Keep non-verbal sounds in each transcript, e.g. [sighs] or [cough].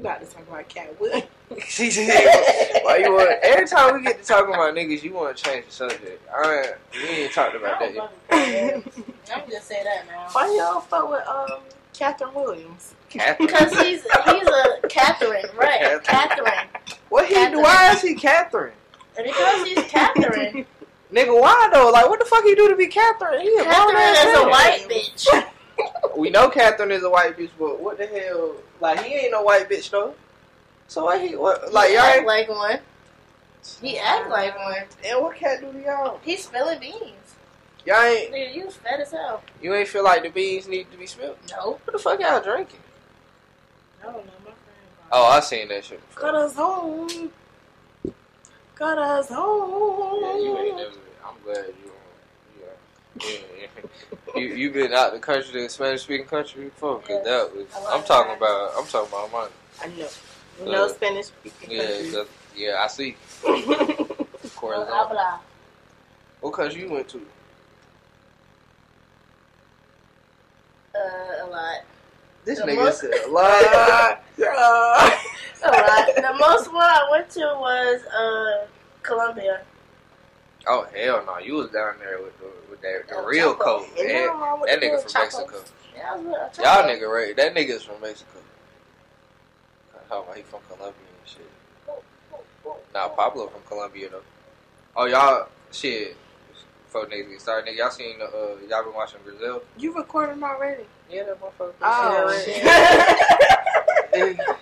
You about to talk about Katt Williams. [laughs] She said, "Why you want?" Every time we get to talking about niggas, you want to change the subject. I ain't, we ain't talked about that yet. I'm just say that now. Why y'all fuck with um Catherine Williams? Catherine. Because he's he's a Catherine, right? Catherine. What he? Catherine. Why is he Catherine? And because he's Catherine, [laughs] Nigga, why though? Like, what the fuck he do to be Catherine? He a Catherine grown-ass is a white bitch. [laughs] We know Catherine is a white bitch, but what the hell? Like, he ain't no white bitch though. So what he? What? Like, he y'all act like one. He act like one. And what cat do to y'all? He's spilling beans. Y'all ain't. Nigga, you fat as hell. You ain't feel like the beans need to be spilled. No. What the fuck y'all drinking? I don't know. My friend. Oh, I seen that shit. Before. Got us home. Got us home. Yeah, you ain't never. I'm glad you. Yeah, yeah, yeah. you you been out the country, the Spanish speaking country before? Cause Yes. that was. I'm talking about. I'm talking about mine. I know. No Uh, Spanish speaking Yeah, countries. 'cause- yeah. I see. [laughs] No Corazon. habla. What country you went to? Uh, a lot. This The nigga most- said a lot. [laughs] A lot. [laughs] The most one I went to was uh Colombia. Oh hell no! You was down there with the, with that the real Chapo. coat. Ain't man. nothing wrong with That nigga from. Mexico. Yeah, I was with a Y'all nigga right? That nigga's from Mexico. How about he from Colombia and shit? Nah, Pablo from Colombia though. Oh y'all shit. Before niggas get started, nigga, y'all seen the uh, y'all been watching Brazil? You recording already? Yeah, that motherfucker. Oh, shit. [laughs] [laughs]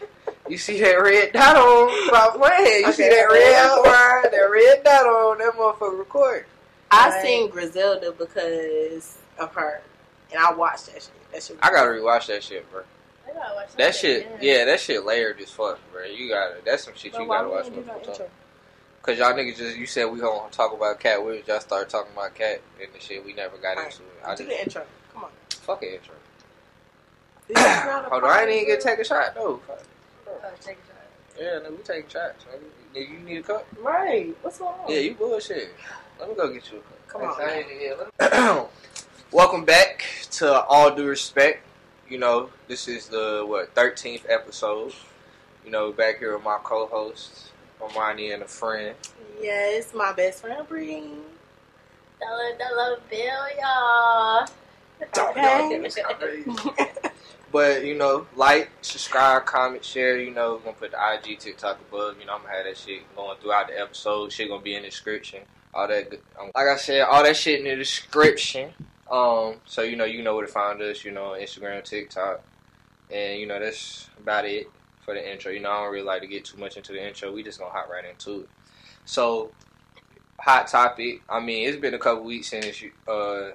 that red- You see that red dot on? Stop playing. You see that red outline? That red dot on that motherfucker record. I Right. seen Griselda because of her, and I watched that shit. That shit. I gotta rewatch that shit, bro. I gotta watch That shit, yeah, that shit layered as fuck, bro. You gotta, that's some shit But you gotta watch ain't do no multiple times. Cause y'all niggas just, you said we gonna talk about Katt Williams, y'all started talking about Cat and the shit. We never got Alright, into it. I Do just, the intro. Come on. fuck it, intro. This is not a Hold on, I ain't party, even get bro. take a shot though. Fuck. Oh, check it out. Yeah, nigga, we take shots. Nigga, Nigga, you need a cup? Right. What's wrong? Yeah, you bullshit. Let me go get you a cup. Come on. I ain't- yeah, let me- Welcome back to All Due Respect. You know, this is the what thirteenth episode. You know, back here with my co-hosts, Armani and a friend. Yes, my best friend Bree. Dollar dollar bill, y'all. Okay. But you know, like, subscribe, comment, share. You know, we're gonna put the IG, TikTok above. You know, I'm gonna have that shit going throughout the episode. Shit gonna be in the description. All that, good, um, like I said, all that shit in the description. Um, so you know, you know where to find us. You know, Instagram, TikTok, and you know that's about it for the intro. You know, I don't really like to get too much into the intro. We just gonna hop right into it. So, hot topic. I mean, it's been a couple weeks since you, uh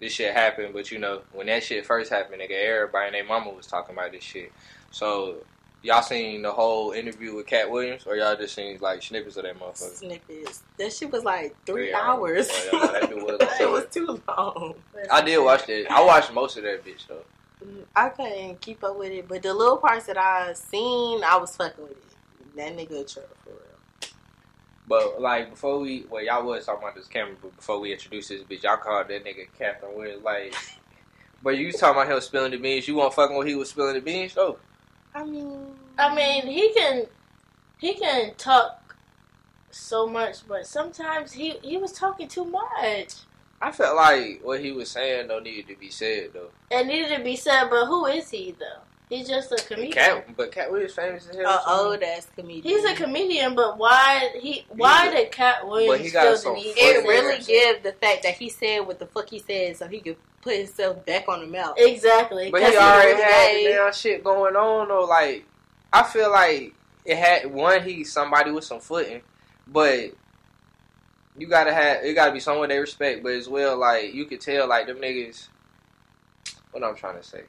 this shit happened, but you know, when that shit first happened, nigga, everybody and their mama was talking about this shit. So, y'all seen the whole interview with Katt Williams, or y'all just seen like snippets of that motherfucker? Snippets. That shit was like three Three hours. hours. Oh, yeah, that was- shit was [laughs] too long. I did watch that. I watched most of that bitch though. I couldn't keep up with it, but the little parts that I seen, I was fucking with it. That nigga a trip for real. But like before we, well, y'all was talking about this camera, but before we introduce this bitch, y'all called that nigga Captain Williams. Like, [laughs] but you was talking about him spilling the beans. You want fucking when he was spilling the beans though? I mean, I mean, he can he can talk so much, but sometimes he he was talking too much. I felt like what he was saying though needed to be said though. It needed to be said, but who is he though? He's just a comedian. Cat, but Katt Williams famous as hell. a old ass comedian. He's a comedian, but why he why He's a- did Katt Williams he got feel some the need? It really give the fact that he said what the fuck he said, so he could put himself back on the map. Exactly. But 'cause he already was had the damn shit going on though. Like I feel like it had one. He somebody with some footing, but you gotta have it. Gotta be someone they respect, but as well, like you could tell, like them niggas. What I'm trying to say.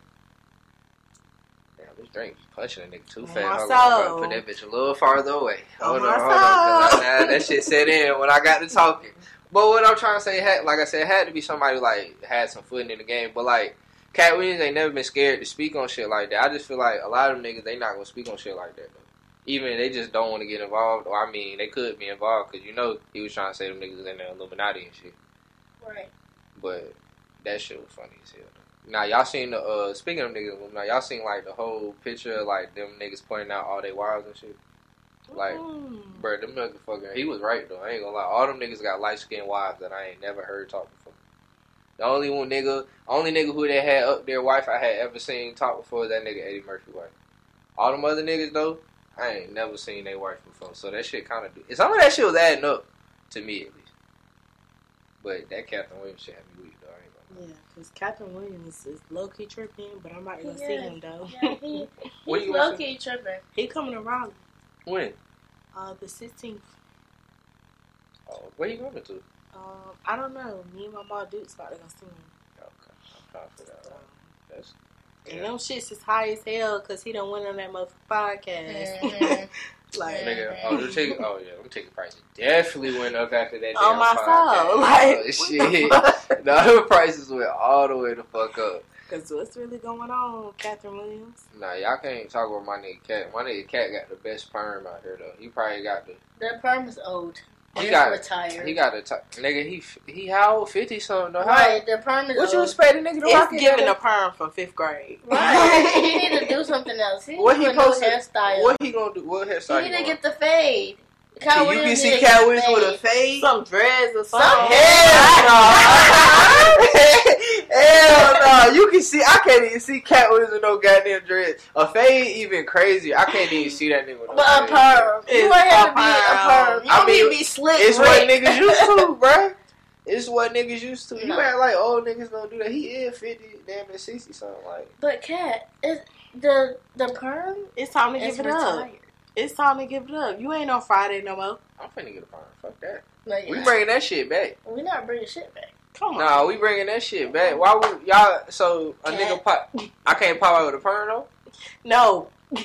Damn, this drink punching a nigga too On fast. my Hold on, I'm gonna put that bitch a little farther away. Hold my on, hold on. 'cause soul. I- that shit set in when I got to talking. But what I'm trying to say, had, like I said, it had to be somebody who, like had some footing in the game. But like Katt Williams ain't never been scared to speak on shit like that. I just feel like a lot of them niggas they not gonna speak on shit like that. Though. Even if they just don't want to get involved, or I mean, they could be involved because you know he was trying to say them niggas in the Illuminati and shit. Right. But that shit was funny as hell. Now y'all seen the uh speaking of niggas, now y'all seen like the whole picture of like them niggas pointing out all their wives and shit. Like, Mm. bro, them motherfucker. He was right though. I ain't gonna lie. All them niggas got light skinned wives that I ain't never heard talk before. The only one nigga, only nigga who they had up their wife I had ever seen talk before is that nigga Eddie Murphy wife. All them other niggas though, I ain't never seen their wife before. So that shit kind of do. Some of that shit was adding up to me at least. But that Captain Williams shit had me weak Yeah, because Captain Williams is low key tripping, but I'm not gonna see Yeah. him though. Yeah, he, he's low key tripping. he coming to Raleigh, When? uh, the 16th. Oh, where you going to? Um, I don't know. Me and my mom Duke's about to go see him. Okay, I'm trying to figure that out. That's And them shits is high as hell because he done went on that motherfucking podcast. Mhm. [laughs] like, Nigga, oh, them ticket, oh yeah, them ticket prices definitely went up after that. [laughs] on my podcast. soul. Oh, like, [laughs] oh, shit. [laughs] no, them prices went all the way the fuck up. Because what's really going on, Catherine Williams? Nah, y'all can't talk about my nigga Katt. My nigga Katt got the best perm out here though. He probably got the. That perm is old. He got- retired. He got the top. Nigga, he he how old? Fifty something though. Right. The perm is What you expect a nigga to rock It's giving a perm from fifth grade. [laughs] Right. he need to do something else. He What he to do a new posted? hairstyle. What he gonna do? What hairstyle? he he need to get the fade. See, Cat you can see Katt Williams with a fade. fade. Some dreads or Some something. Hell [laughs] [laughs] no! Hell no! You can see. I can't even see Katt Williams with no goddamn dread. A fade even crazier. I can't even see that nigga with no But a fade. perm. You It's want him to a be a perm. perm. You I want me to mean, be slick. It's what niggas used to, [laughs] bruh. It's what niggas used to. You No. act like old niggas don't do that. He is fifty, damn near sixty something. Like But cat, is the the perm It's time to give it up. It's time to give it up. You ain't on Friday no more. I'm finna get a perm. Fuck that. Like, We bringing that shit back. we not bringing shit back. Come on. Nah, we bringing that shit back. Why would y'all? So a Cat. nigga pop. I can't pop out with a perm though. No. [laughs]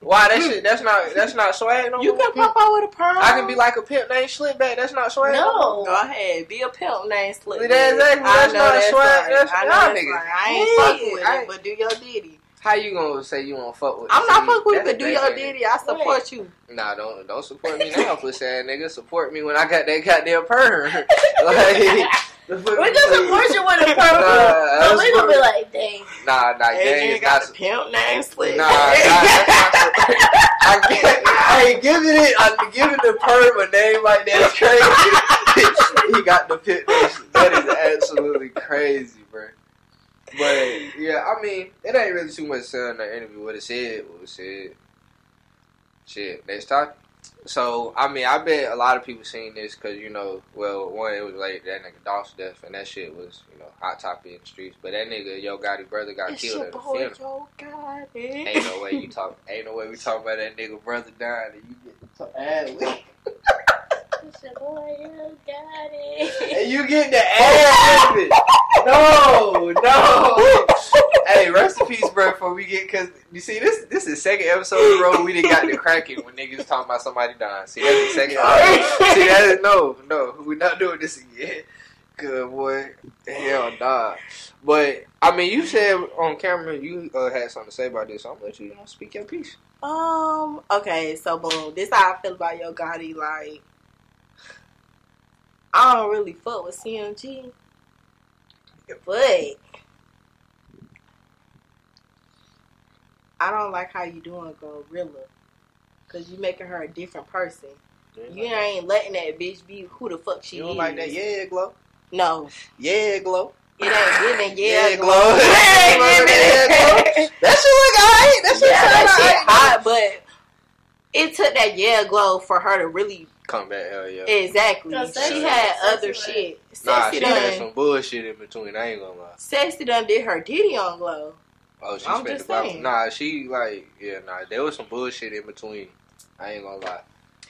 Why that shit? That's not. That's not swag no you more. can pop out with a perm. I can be like a pimp named Slipback. That's not swag. more? No. Go ahead. Be a pimp name slip. See, that's exactly- that's not that's swag, right. that's- I know y'all that's niggas. right. I ain't Yeah, fucking with I- it, but do your ditty. How you gonna say you won't fuck with? I'm not fucking with it, that's but do your ditty. I support you. Nah, don't don't support me now, pussy ass nigga. Support me when I got that goddamn perm. [laughs] like, [laughs] We you say? support you with a perm. Nah, but we gonna be like, dang. Nah, nah, gang Adrian is got not. the pimp name slip. Nah, nah, that's not. [laughs] I, can't, I ain't giving it. I'm giving the perm a name like that. It's crazy. he got the pit. That is absolutely crazy, bro. But [laughs] yeah, I mean, it ain't really too much said in the interview. What it said, what it said. Shit, next topic. So I mean, I bet a lot of people seen this because you know, well, one it was like that nigga Dolph's death, and that shit was you know hot topic in the streets. But that nigga Yo Gotti brother got It's killed at a boy, funeral. Yo Gotti. Ain't no way you talk. Ain't no way we talk about that nigga brother dying and you get to talk ad [laughs] lib. It's boy, you got it. and you get the ad lib. No, no. hey, rest in peace, bro. Before we get, cause you see this, this is second episode in a row we didn't got the cracking when niggas talking about somebody dying. See, that's the second. episode. see, that is no, no. We're not doing this again. Good boy, hell nah. But I mean, you said on camera you uh, had something to say about this. So I'm gonna let you, you know, speak your piece. Um. Okay. So boom. This how I feel about Yo Gotti. Like, I don't really fuck with CMG, but I don't like how you doing GloRilla, cause you making her a different person. You ain't letting that bitch be who the fuck she is. You don't is. like that? Yeah, glow. No, Yeah, glow. it ain't giving. [laughs] Yeah, Yeah, glow. glow. [laughs] It ain't giving. [laughs] That shit look alright. That shit yeah, sound that shit alright. hot, but it took that yeah glow for her to really Come back, hell yeah. exactly. Cause She had other shit. Nah, Sexy she had some bullshit in between. I ain't gonna lie. sexy done did her Diddy on glow. Oh, she I'm spent just the Bible. saying. Nah, she like yeah, nah. There was some bullshit in between. I ain't gonna lie.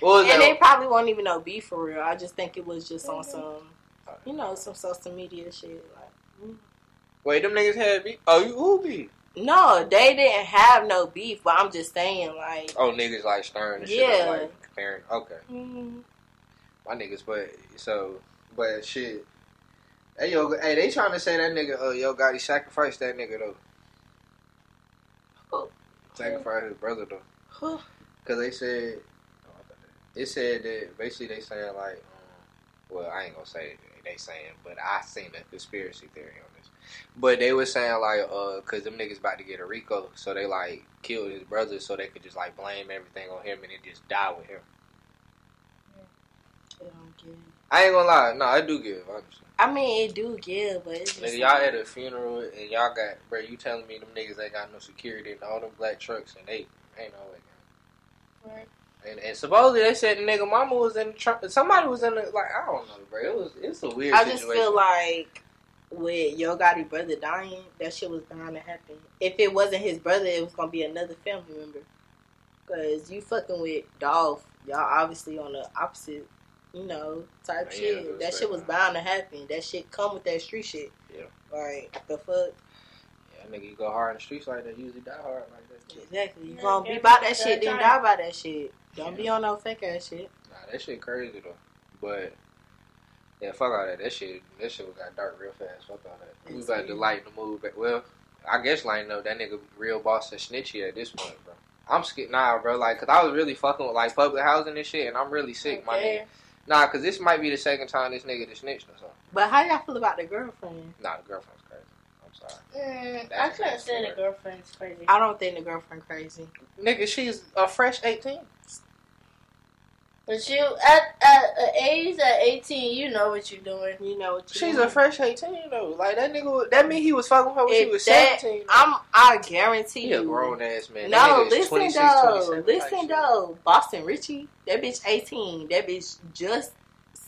What was And they probably won't even know beef for real. I just think it was just on some, you know, some social media shit. Like, mm. Wait, them niggas had beef. Oh, you who beef? No, they didn't have no beef. But I'm just saying, like, Oh, niggas like Stern and shit. Yeah. Like comparing. Okay, mm, my niggas, but so, but shit. Hey yo, hey, they trying to say that nigga, uh, yo, got he sacrificed that nigga though. Who? Sacrificed his brother though. huh. Cause they said it said that basically they saying like, um, well, I ain't gonna say it, they saying, but I seen a conspiracy theory on. But they were saying like, uh, cause them niggas about to get a Rico, so they like killed his brother, so they could just like blame everything on him and then just die with him. I don't get it. I ain't gonna lie, no, I do give, honestly. I mean, it do give, but it's just Nigga, y'all at a funeral and y'all got, bro, you telling me them niggas ain't got no security in all them black trucks and they ain't no way. Right. And, and supposedly they said the nigga mama was in the trunk. Somebody was in the like I don't know, bro. It was it's a weird. I situation. just feel like with Yo Gotti brother dying, that shit was bound to happen. If it wasn't his brother, it was gonna be another family member. Cause you fucking with Dolph, y'all obviously on the opposite, you know, type Yeah, shit. that's That shit was bound to happen. That shit come with that street shit. Yeah. Like the fuck. yeah, nigga, you go hard in the streets like that, usually die hard like that. Too. Exactly. You Yeah, gonna be yeah, about that that shit, then die by that shit. Don't Yeah. be on no fake ass shit. Nah, that shit crazy though. But yeah, fuck all that. That shit, that shit got dark real fast. Fuck all that. We about to weird. lighten the mood back. Well, I guess lighten up that nigga real boss and snitchy at this point, bro. I'm scared, nah, bro. Like, cause I was really fucking with like public housing and shit, and I'm really sick, my nigga. Nah, cause this might be the second time this nigga done snitched or something. But how y'all feel about the girlfriend? Nah, the girlfriend's crazy. I'm sorry. Mm, I That's couldn't say the girlfriend's crazy. I don't think the girlfriend crazy. Nigga, she's a fresh 18. But you at at an age at eighteen, you know what you're doing. You know what you She's doing. a fresh 18 though. Like that nigga, that mean he was fucking her when she was that- 17. I'm I guarantee he a you. grown ass man. No, That nigga is listen though. Listen shit. though. Boston Richey, that bitch 18. That bitch just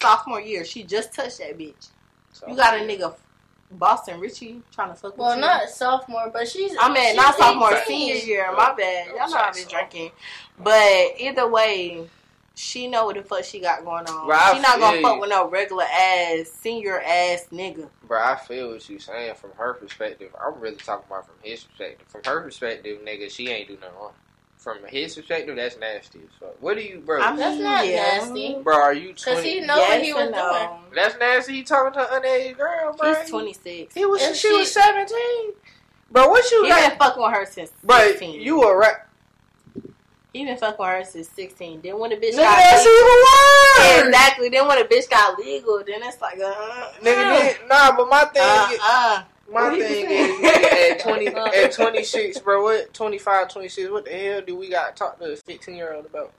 sophomore year. She just touched that bitch. So, You got a nigga, Boston Richey, trying to fuck with Well, not sophomore, but she's. I mean, she's not sophomore, 18. senior year. My bad. Y'all know I've been drinking. But either way, she know what the fuck she got going on. Right, I she not gonna feel fuck with no regular ass, senior ass nigga. Bro, I feel what you saying from her perspective. I'm really talking about from his perspective. From her perspective, nigga, she ain't do nothing wrong. From his perspective, that's nasty as fuck. What do you, bro? I mean, That's not yeah. nasty. bro, are you Cause 20? he know what he was and doing. no. That's nasty. You talking to an underage girl, bro? He's 26. He was. She, she- was 17. Bro, what you He got? been fucking with her since Bro, 16. you a rap. He been fucking with her since 16. Then when a bitch Nigga, got that's legal, even worse. exactly. Then when the bitch got legal, then it's like, uh, Nigga, then, nah, but my thing, uh, is, uh. my what thing saying? is, at [laughs] twenty, at twenty six, bro, what 25, 26, what the hell do we got to talk to a fifteen year old about?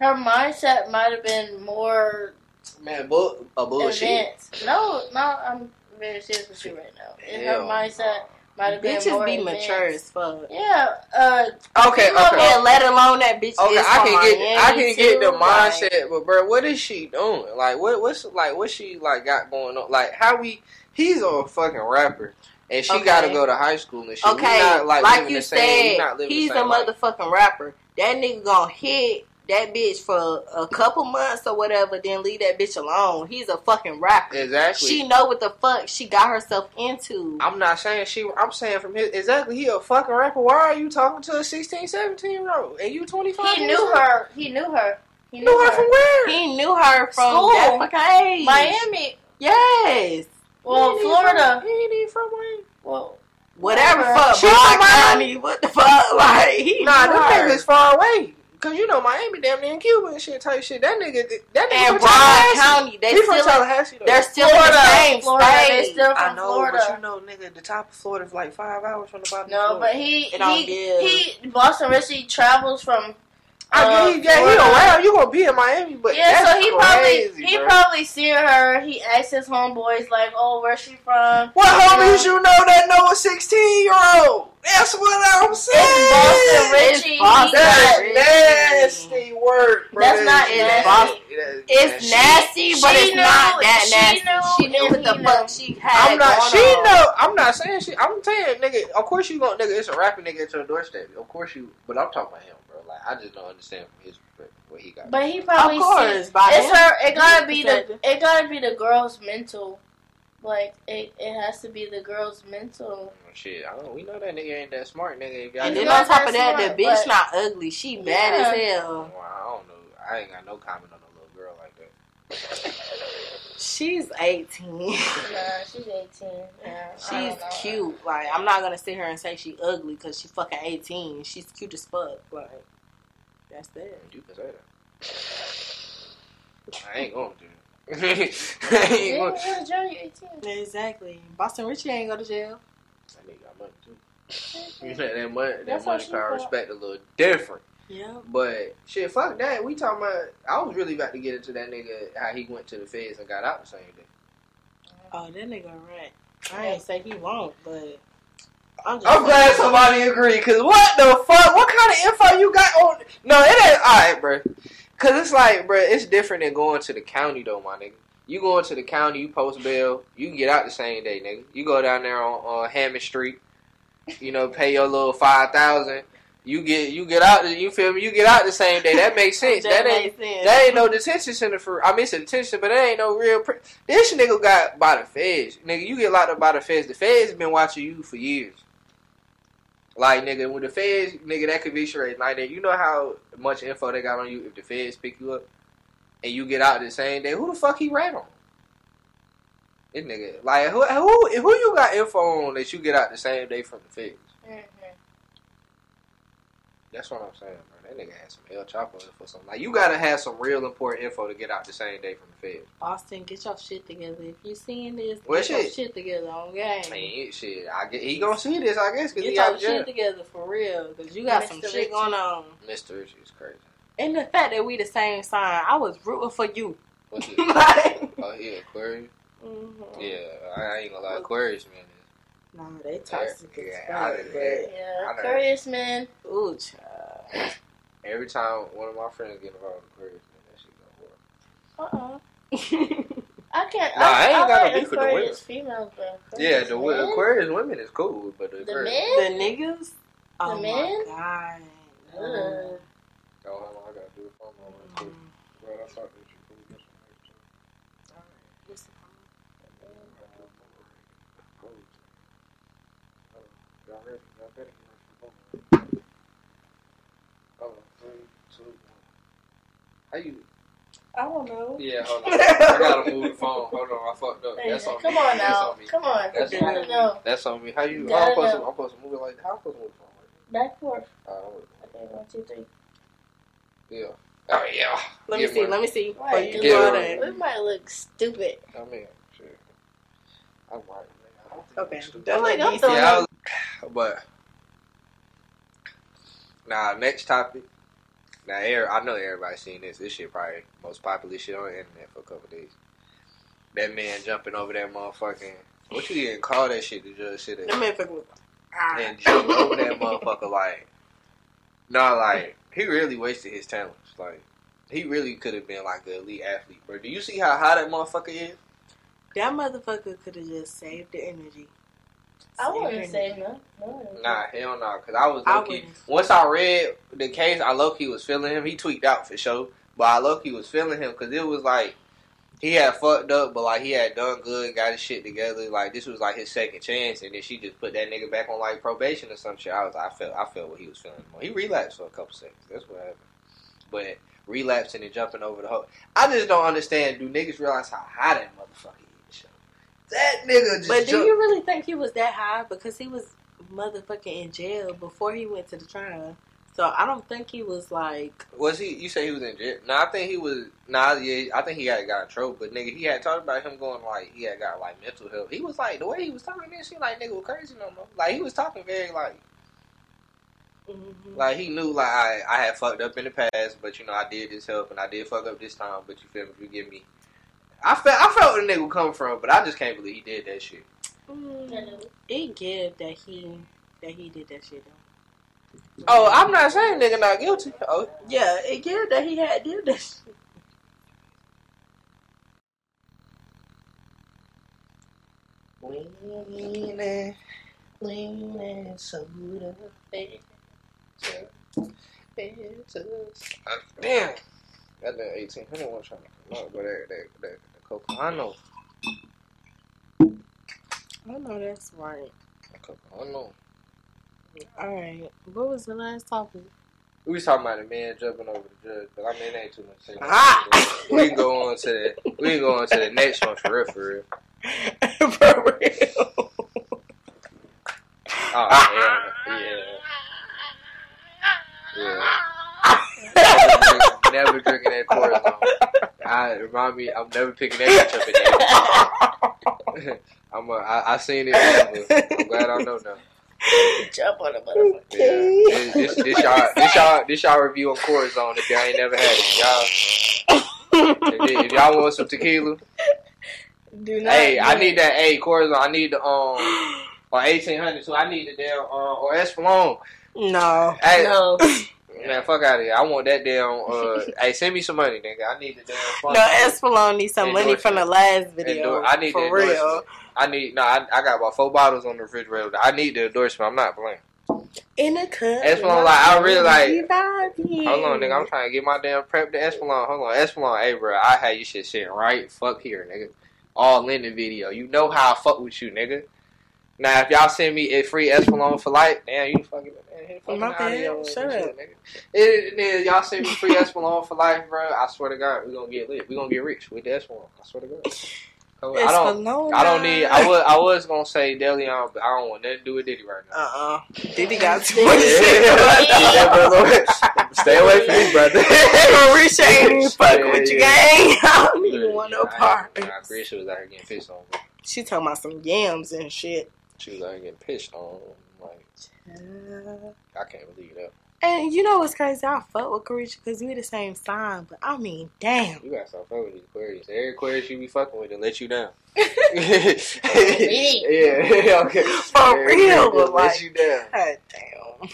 Her mindset might have been more Man, bull, a bullshit. advanced. No, no, I'm very serious with you right now. And her mindset might have been Bitches more be advanced. mature as fuck. Yeah, uh. Okay, okay. And let alone that bitch Okay, is I can get, I Miami, can get the too, mindset, but bro, what is she doing? Like, what, what's like, what she like got going on? Like, how we? He's a fucking rapper, and she Okay. got to go to high school and shit. Like, We okay, not, like, living you the same, said, not living he's the a life. motherfucking rapper. That nigga gonna hit that bitch for a couple months or whatever, then leave that bitch alone. He's a fucking rapper. Exactly. She know what the fuck she got herself into. I'm not saying she. I'm saying from his exactly. He a fucking rapper. Why are you talking to a 16, 17 year old? And you 25? he knew old? her. He knew her. He You knew her from where? He knew her from School. that fucking age. Miami. Yes. Well, He Florida. From, he ain't even from Miami. Well, Whatever Whatever. fuck, She Broad from Miami? What the fuck? [laughs] Like, he Nah, knew them her. niggas far away. Cause you know Miami, damn near in Cuba and shit type shit. That nigga, that nigga And from Broad Tallahassee. County, they he from still, Tallahassee though. they're still in Florida. the same Florida, they state. still I know, Florida. but you know, nigga, the top of Florida is like five hours from the bottom. no, of but he It don't he he Boston Richey travels from. I uh, mean, yeah, he Florida. around. You gonna be in Miami, but yeah, that's so he crazy, probably he bro. probably seen her. He asked his homeboys like, "Oh, where's she from?" What homies Yeah. you know that know a sixteen year old? That's what I'm saying. Boston Richey. It's Boston he That's Richie. nasty work, bro. That's not It's nasty. Boston. It's that's- nasty, but she it's knew- not that she nasty. knew she knew what the he fuck she had I'm not. going She on. know. I'm not saying she. I'm saying, nigga. Of course you gonna, nigga. It's a rapping nigga at your doorstep. Of course you. But I'm talking about him, bro. Like I just don't understand from his perspective what he got. But he probably Of course, see, by it's him. her. It gotta be the. It gotta be the girl's mental. Like it, it has to be the girl's mental. Oh, Shit, I don't. We know that nigga ain't that smart, nigga. If y'all And then on top of that that, the smart, bitch not ugly. She bad as hell. Well, I don't know. I ain't got no comment on a little girl like that. She's 18. Nah, she's eighteen. Yeah, [laughs] She's cute. Like I'm not gonna sit here and say she ugly because she fucking 18. She's cute as fuck. Like that's that. You can say that. I ain't going to. He You ain't ain't gonna- go to jail, you 18. Exactly. Boston Richey ain't go to jail. That nigga got money too. You said that money, that That's money power respect a little different. Yeah. But shit, fuck that. We talking about. I was really about to get into that nigga how he went to the feds and got out the same day. Oh, that nigga right. I ain't say he won't, but I'm, I'm glad somebody agreed. Cause what the fuck? What kind of info you got on? No, it ain't alright, bro. Cause it's like, bro, it's different than going to the county though, my nigga. You going to the county, you post bail, you can get out the same day, nigga. You go down there on uh, Hammond Street, you know, pay your little five thousand. You get you get out. You feel me? You get out the same day. That makes sense. [laughs] that ain't sense. that ain't no detention center for. I mean, it's a detention, but that ain't no real. Pr- this nigga got by the feds. Nigga, you get locked up by the feds. The feds been watching you for years. Like nigga, with the feds, nigga, that conviction rate like that. You know how much info they got on you if the feds pick you up and you get out the same day. Who the fuck he ran on? This nigga, like who who who you got info on that you get out the same day from the feds? Mhm. That's what I'm saying, bro. That nigga had some El Chapo info. Something like you gotta have some real important info to get out the same day from the feds. Boston, get your shit together. If you seeing this, Well, get your shit. shit together on game. I mean, shit. I get he gonna see this, I guess, because Get he your out of jail. shit together for real, cause you got some Mr. shit going on. Mr. Richey is crazy. And the fact that we the same sign, I was rooting for you. What's [laughs] it? like, oh, he Aquarius. mhm. Yeah, I ain't gonna lie, Aquarius man. Nah, they toxic Yeah, as I- fuck. yeah. but- Yeah, I. Aquarius, man. Ooh, child. Every time one of my friends get involved with Aquarius, man, that shit go horrible. Uh-uh. [laughs] I can't. Nah, I ain't got no like beef with the women. Aquarius females, but Yeah, the men? Aquarius women is cool, but the, The Aquarius. men? the niggas. Oh men? my god. Ugh. Oh, I gotta do the phone real quick. Mm. Bro, I thought that you could get some What's the Y'all ready? Y'all ready? Hold on, three, two, one. How you? I don't know. Yeah, [laughs] hold on. I gotta move the phone. Hold on, I fucked up. Hey, That's on come me. on That's now. on me. Come on. That's I on me. know. That's on me. How you? Yeah, I'm I supposed to. I'm supposed to move it like. How I'm supposed to move the phone? Like Back forth. that? Uh, Okay, one, two, three. yeah. Oh yeah. Let me see. one. Let me see. Right, Before you cause do Get all one. we might look stupid. I mean, shit. I'm right, man. I don't think I'm Okay. stupid. Don't let I'm me throwing. Yeah, was, but now next topic. Now, every- I know everybody's seen this. This shit probably most popular shit on the internet for a couple days. That man jumping over that motherfucking. What you even call that shit? The judge shit That motherfucker was. Ah. and jump over that motherfucker like. Nah, like he really wasted his talents. Like he really could have been like an elite athlete, bro. Do you see how high that motherfucker is? That motherfucker could have just saved the energy. I wouldn't energy. say no. no. Nah, hell no. Cause I was I low key. wouldn't. Once I read the case, I low key was feeling him. He tweaked out for sure, but I low key was feeling him because it was like he had fucked up, but like he had done good, got his shit together. Like this was like his second chance, and then she just put that nigga back on like probation or some shit. I was, I felt, I felt what he was feeling. He relapsed for a couple seconds. That's what happened. But relapsing and jumping over the hole. I just don't understand. Do niggas realize how high that motherfucker is? yo? That nigga just. But do jumped- you really think he was that high? Because he was motherfucking in jail before he went to the trial. So I don't think he was like. Was he? You say he was in jail? No, I think he was. Nah, yeah, I think he had got in trouble. But nigga, he had talked about him going like he had got like mental health. He was like the way he was talking. Didn't seem like nigga was crazy no more. Like he was talking very like mhm. like he knew like I I had fucked up in the past, but you know I did this help and I did fuck up this time. But you feel me? You Forgive me. I felt I felt where the nigga come from, but I just can't believe he did that shit. Mm, it give that he that he did that shit. Though. Oh, I'm not saying nigga not guilty. Oh, Yeah, it give that he had did that shit. Leaning, leaning, better, better. Uh, damn. That damn 1800 one trying to come up, but that, that, that, that Cocoano. I know that's right. Cocoano. All right, what was the last topic? We was talking about the man jumping over the judge, but I mean, it ain't too much. to. Ah! We can go on to the, we can go on to the next one for real, for real. [laughs] For real. Oh, yeah, yeah. Yeah. Never, [laughs] drink- never drinking that cortisone. [laughs] I remind me, I'm never picking that bitch up again. [laughs] I'm a, I, I seen it. Before. I'm glad I know now. Jump on the motherfucker. Yeah, this, this, this y'all, this y'all, this y'all review on Corazon if y'all ain't never had it. Y'all, if, if y'all want some tequila, Do not. hey, I need that. Hey, Corazon, I need the um, or eighteen hundred. So I need the damn uh, or Espolon. No. Hey, No. Man, fuck out of here. I want that damn. Uh, [laughs] hey, send me some money, nigga. I need the damn. No, fund. Espolon needs some money from the last video. Endor- I need for the real. I need no. I, I got about four bottles on the refrigerator. I need the endorsement. I'm not playing. In a cup. Espolon, like, I really like- Hold on, nigga. I'm trying to get my damn prep to Espolon. Hold on, Espolon. Hey, bro, I had you shit sitting right fuck here, nigga. All in the video. You know how I fuck with you, nigga. Now, if y'all send me a free Espolon for life, damn, you fucking. Man, fucking My out bad. here on Shut up. nigga. It, it, y'all send me free Espolon for life, bro. I swear to God, we gonna get lit. We gonna get rich with the Espolon. I swear to God. I don't. I don't need. I was. I was gonna say Deleon, but I don't want nothing to do with Diddy right now. Uh uh Diddy got [laughs] too much shit. [laughs] Stay away from me, brother. [laughs] Marisha ain't even fucking Yeah, with you, gang. I don't even want no part. Nah, Grisha was out here getting pissed on. Bro. She talking about some yams and shit. Was out here getting pissed on. Like, I can't believe that. And you know what's crazy? I fuck with Caresha because we the same sign, but I mean, damn. You gotta stop fucking with these Aquarius. Every Aquarius you be fucking with, they let you down. [laughs] [laughs] Yeah, okay. [laughs] For real, Aquarius like- let you down. God damn.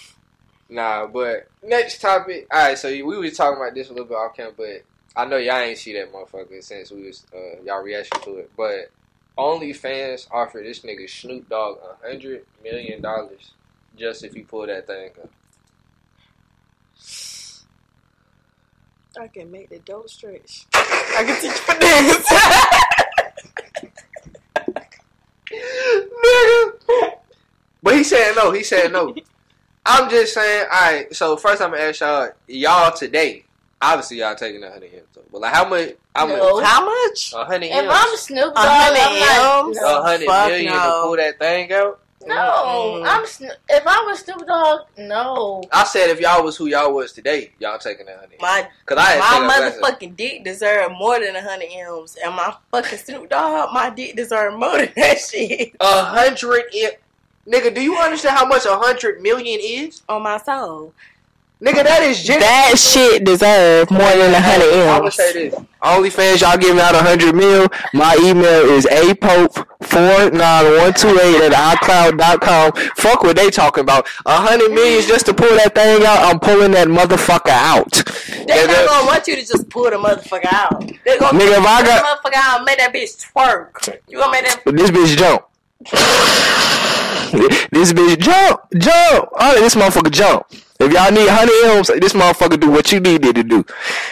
Nah, but next topic. All right, so we was talking about this a little bit off camera, but I know y'all ain't see that motherfucker since we was uh, y'all reaction to it. But OnlyFans offered this nigga Snoop Dogg a hundred million dollars just if he pull that thing up. I can make the dope stretch. I can teach dance. [laughs] nigga. But he said no. He said no. I'm just saying. All right. So first, I'm gonna ask y'all. Y'all today. Obviously, y'all taking a hundred m's. But like, how much? How No. much? How much? A hundred If m's. I'm Snoop Dogg, A I'm hundred not. M's? A No, hundred Fuck million no. to pull that thing out. no Mm-mm. I'm. Sno- If I was Snoop Dogg, no. I said if y'all was who y'all was today, y'all taking that hundred. My Cause I my taken a motherfucking dick deserve more than a hundred M's, and my fucking Snoop Dogg, my dick deserve more than that [laughs] shit. a hundred. i- Nigga, do you understand how much a hundred million is? On my soul, Nigga, that is just. that shit deserve more than a hundred I'm gonna say this. OnlyFans, y'all giving out a hundred mil. My email is apope49128 at icloud.com. Fuck what they talking about. A hundred million just to pull that thing out. I'm pulling that motherfucker out. They Nigga, not gonna want you to just pull the motherfucker out. They gonna Nigga, if I pull got- the motherfucker out make that bitch twerk. You gonna make that? this bitch jump. [laughs] this bitch jump, jump. Oh, this motherfucker jump. If y'all need 100 M's, this motherfucker do what you needed to do.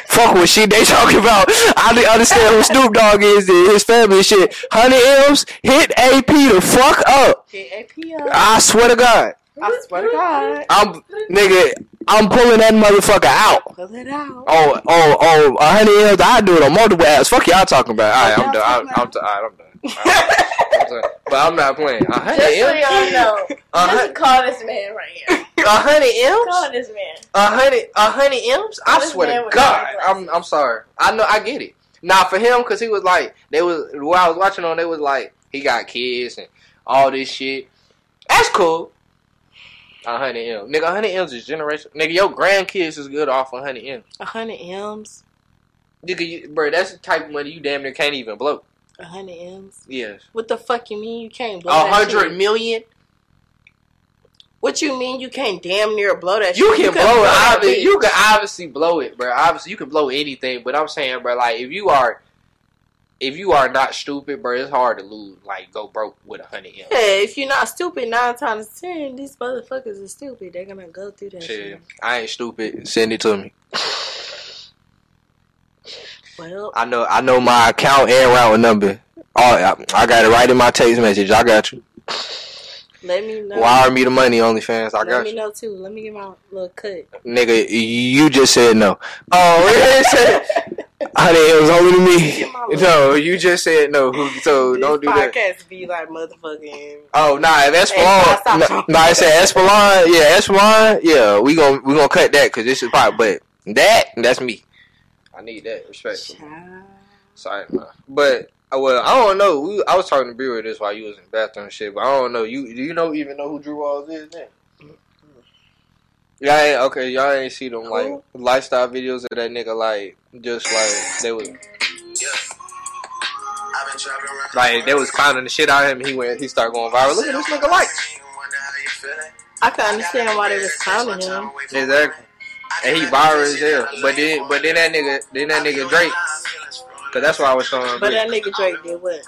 Fuck what shit they [laughs] talking about. I understand who Snoop Dogg is and his family and shit. 100 M's, hit AP the fuck up. Hit AP up. I swear to God. I swear to God. I'm, nigga, I'm pulling that motherfucker out. Pull it out. Oh, oh, oh, 100 M's, I do it on multiple apps. Fuck y'all talking about. Alright, I'm done. I'm, I'm, I'm, I'm done. Alright, [laughs] I'm done. But I'm not playing. 100 Just so y'all know. A hun- Just call this man right here. A hundred M's? Calling this man. A hundred, a hundred M's? I this swear to God, I'm, I'm sorry. I know, I get it. Now for him, cause he was like, they was while I was watching on, they was like, he got kids and all this shit. That's cool. A hundred M's, nigga. A hundred M's is generation. Nigga, your grandkids is good off a hundred M's. A hundred M's. Nigga, you, bro, that's the type of money you damn near can't even blow. A hundred M's. Yes, What the fuck you mean you can't blow a hundred million. What you mean you can't damn near blow that You shit? can blow it. Obviously, you can obviously blow it, bro. Obviously, you can blow anything. But I'm saying, bro, like if you are, if you are not stupid, bro, it's hard to lose. Like go broke with a hundred. Yeah, if you're not stupid nine times ten, these motherfuckers are stupid. They're gonna go through that Shit, shit. I ain't stupid. Send it to me. [sighs] Well, I know. I know my account and route number. Oh, I, I got it right in my text message. I got you. Let me know. Wire me the money, OnlyFans. I let got me you, know too. Let me get my little cut. nigga. You just said no. Oh, [laughs] it. [laughs] Honey, it was only to me. No, you just said no. So this don't do that. podcast be like motherfucking. Oh nah, if Espolon, no, nah, I said Espolon, yeah, Espolon, yeah, we gon' we gonna cut that because this is part. But that, that's me. I need that respect. Sorry, man. But Uh, well, I don't know. We, I was talking to Brewer this while you was in the bathroom and shit. But I don't know. You do you know even know who Drew Walls is? Then? Y'all ain't okay. Y'all ain't see them like Who? lifestyle videos of that nigga like just like they was like they was clowning the shit out of him. He went. He started going viral. Look at this nigga likes. I can understand why they was clowning him. Exactly. And he viral as hell. But then but then that nigga then that nigga Drake. Cause that's why I was showing. But that nigga Drake did what?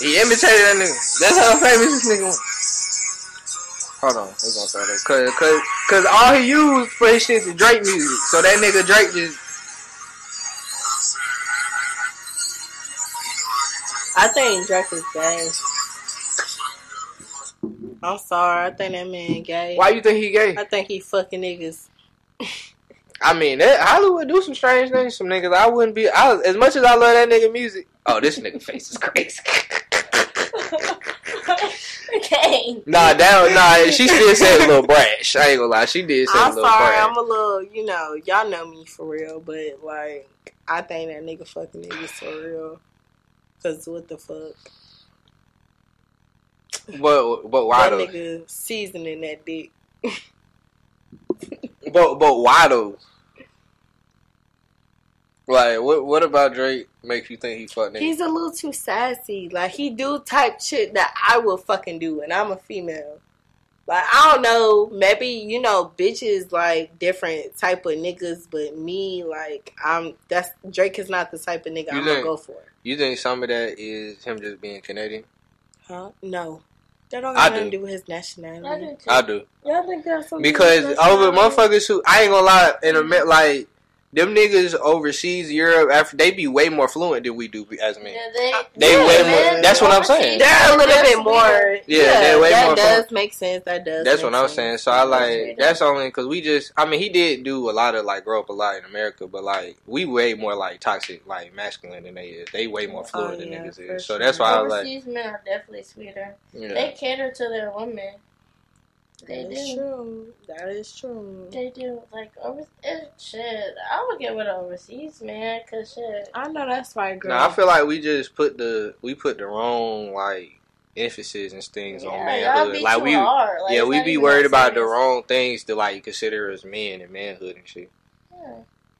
He imitated that nigga. That's how famous this nigga was. Hold on, we're gonna start that. Cause, cause, cause all he used for his shit is Drake music. So that nigga Drake just I think Drake is gay. I'm sorry. I think that man gay. why you think he gay? I think he fucking niggas. I mean, that, Hollywood do some strange things. Some niggas I wouldn't be. I, as much as I love that nigga music. Oh, this nigga face is crazy. [laughs] okay. nah, that nah. She still said a little brash. I ain't gonna lie. She did say I'm a little sorry. brash. I'm a little, you know, y'all know me for real, but like, I think that nigga fucking niggas for real. Cause what the fuck? But but why that though? nigga seasoning that dick. [laughs] But but why though? Like what what about Drake makes you think he fucked niggas? He's a little too sassy. Like he do type shit that I will fucking do, and I'm a female. Like I don't know, maybe you know, bitches like different type of niggas, but me, like I'm that's Drake is not the type of nigga You I'm gonna go for. You think some of that is him just being Canadian? Huh? No, that don't I nothing do. to do with his I nationality. do too. I do Y'all think that's something because that's over not- motherfuckers who I ain't gonna lie in a mm-hmm. minute like them niggas overseas Europe after they be way more fluent than we do as men. Yeah, they, They yeah, way man, more- that's what I'm saying. They're a little That's bit more. weird. Yeah, they're way that more does fun. make sense. That does. That's make what I'm sense. saying. So I like that's only because we just. I mean, he did do a lot of like grow up a lot in America, but like we way more like toxic, like masculine than they is. They way more fluid Oh, than yeah, niggas for is. So that's why I was like, Overseas men are definitely sweeter. you They cater to their women. They That is do. true. That is true. They do. Like over it, shit. I would get with an overseas man, cause shit. I know that's right, girl. no, I feel like we just put the we put the wrong like emphasis and things on Yeah, y'all manhood. be Like we, hard. Like, yeah, we be worried that about the wrong things to like consider as men and manhood and shit. Yeah.